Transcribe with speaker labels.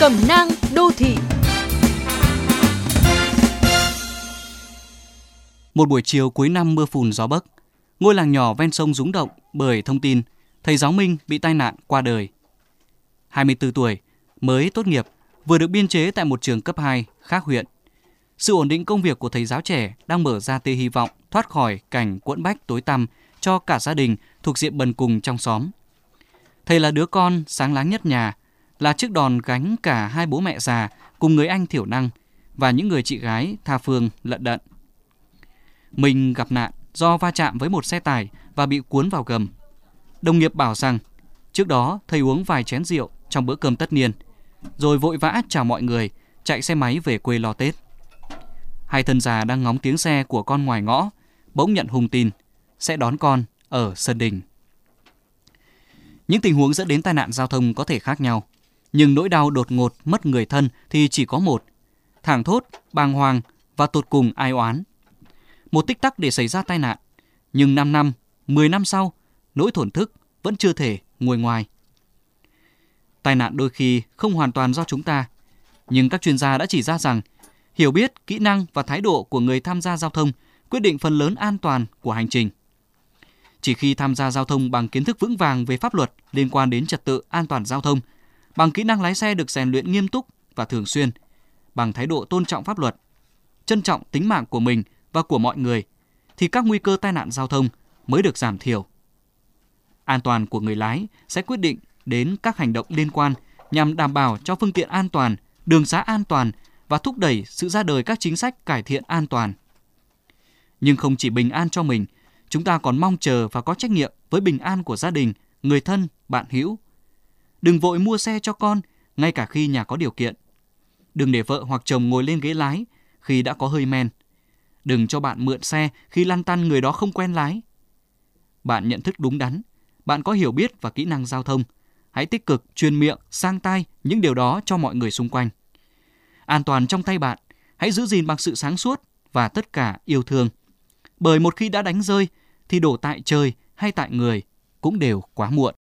Speaker 1: Cẩm nang đô thị
Speaker 2: Một buổi chiều cuối năm mưa phùn gió bấc, ngôi làng nhỏ ven sông rúng động bởi thông tin thầy giáo Minh bị tai nạn qua đời. 24 tuổi, mới tốt nghiệp, vừa được biên chế tại một trường cấp 2 khác huyện. Sự ổn định công việc của thầy giáo trẻ đang mở ra tia hy vọng thoát khỏi cảnh quẫn bách tối tăm cho cả gia đình thuộc diện bần cùng trong xóm. Thầy là đứa con sáng láng nhất nhà, là chiếc đòn gánh cả hai bố mẹ già cùng người anh thiểu năng và những người chị gái tha phương lận đận. Mình gặp nạn do va chạm với một xe tải và bị cuốn vào gầm. Đồng nghiệp bảo rằng trước đó thầy uống vài chén rượu trong bữa cơm tất niên, rồi vội vã chào mọi người, chạy xe máy về quê lo Tết. Hai thân già đang ngóng tiếng xe của con ngoài ngõ, bỗng nhận hùng tin sẽ đón con ở sân đình. Những tình huống dẫn đến tai nạn giao thông có thể khác nhau, nhưng nỗi đau đột ngột mất người thân thì chỉ có một, thảng thốt, bàng hoàng và tột cùng ai oán. Một tích tắc để xảy ra tai nạn, nhưng 5 năm, 10 năm sau, nỗi thổn thức vẫn chưa thể nguôi ngoài. Tai nạn đôi khi không hoàn toàn do chúng ta, nhưng các chuyên gia đã chỉ ra rằng hiểu biết, kỹ năng và thái độ của người tham gia giao thông quyết định phần lớn an toàn của hành trình. Chỉ khi tham gia giao thông bằng kiến thức vững vàng về pháp luật liên quan đến trật tự an toàn giao thông, bằng kỹ năng lái xe được rèn luyện nghiêm túc và thường xuyên, bằng thái độ tôn trọng pháp luật, trân trọng tính mạng của mình và của mọi người, thì các nguy cơ tai nạn giao thông mới được giảm thiểu. An toàn của người lái sẽ quyết định đến các hành động liên quan nhằm đảm bảo cho phương tiện an toàn, đường xá an toàn và thúc đẩy sự ra đời các chính sách cải thiện an toàn. Nhưng không chỉ bình an cho mình, chúng ta còn mong chờ và có trách nhiệm với bình an của gia đình, người thân, bạn hữu. Đừng vội mua xe cho con, ngay cả khi nhà có điều kiện. Đừng để vợ hoặc chồng ngồi lên ghế lái khi đã có hơi men. Đừng cho bạn mượn xe khi lăn tăn người đó không quen lái. Bạn nhận thức đúng đắn, bạn có hiểu biết và kỹ năng giao thông. Hãy tích cực truyền miệng, sang tai những điều đó cho mọi người xung quanh. An toàn trong tay bạn, hãy giữ gìn bằng sự sáng suốt và tất cả yêu thương. Bởi một khi đã đánh rơi thì đổ tại trời hay tại người cũng đều quá muộn.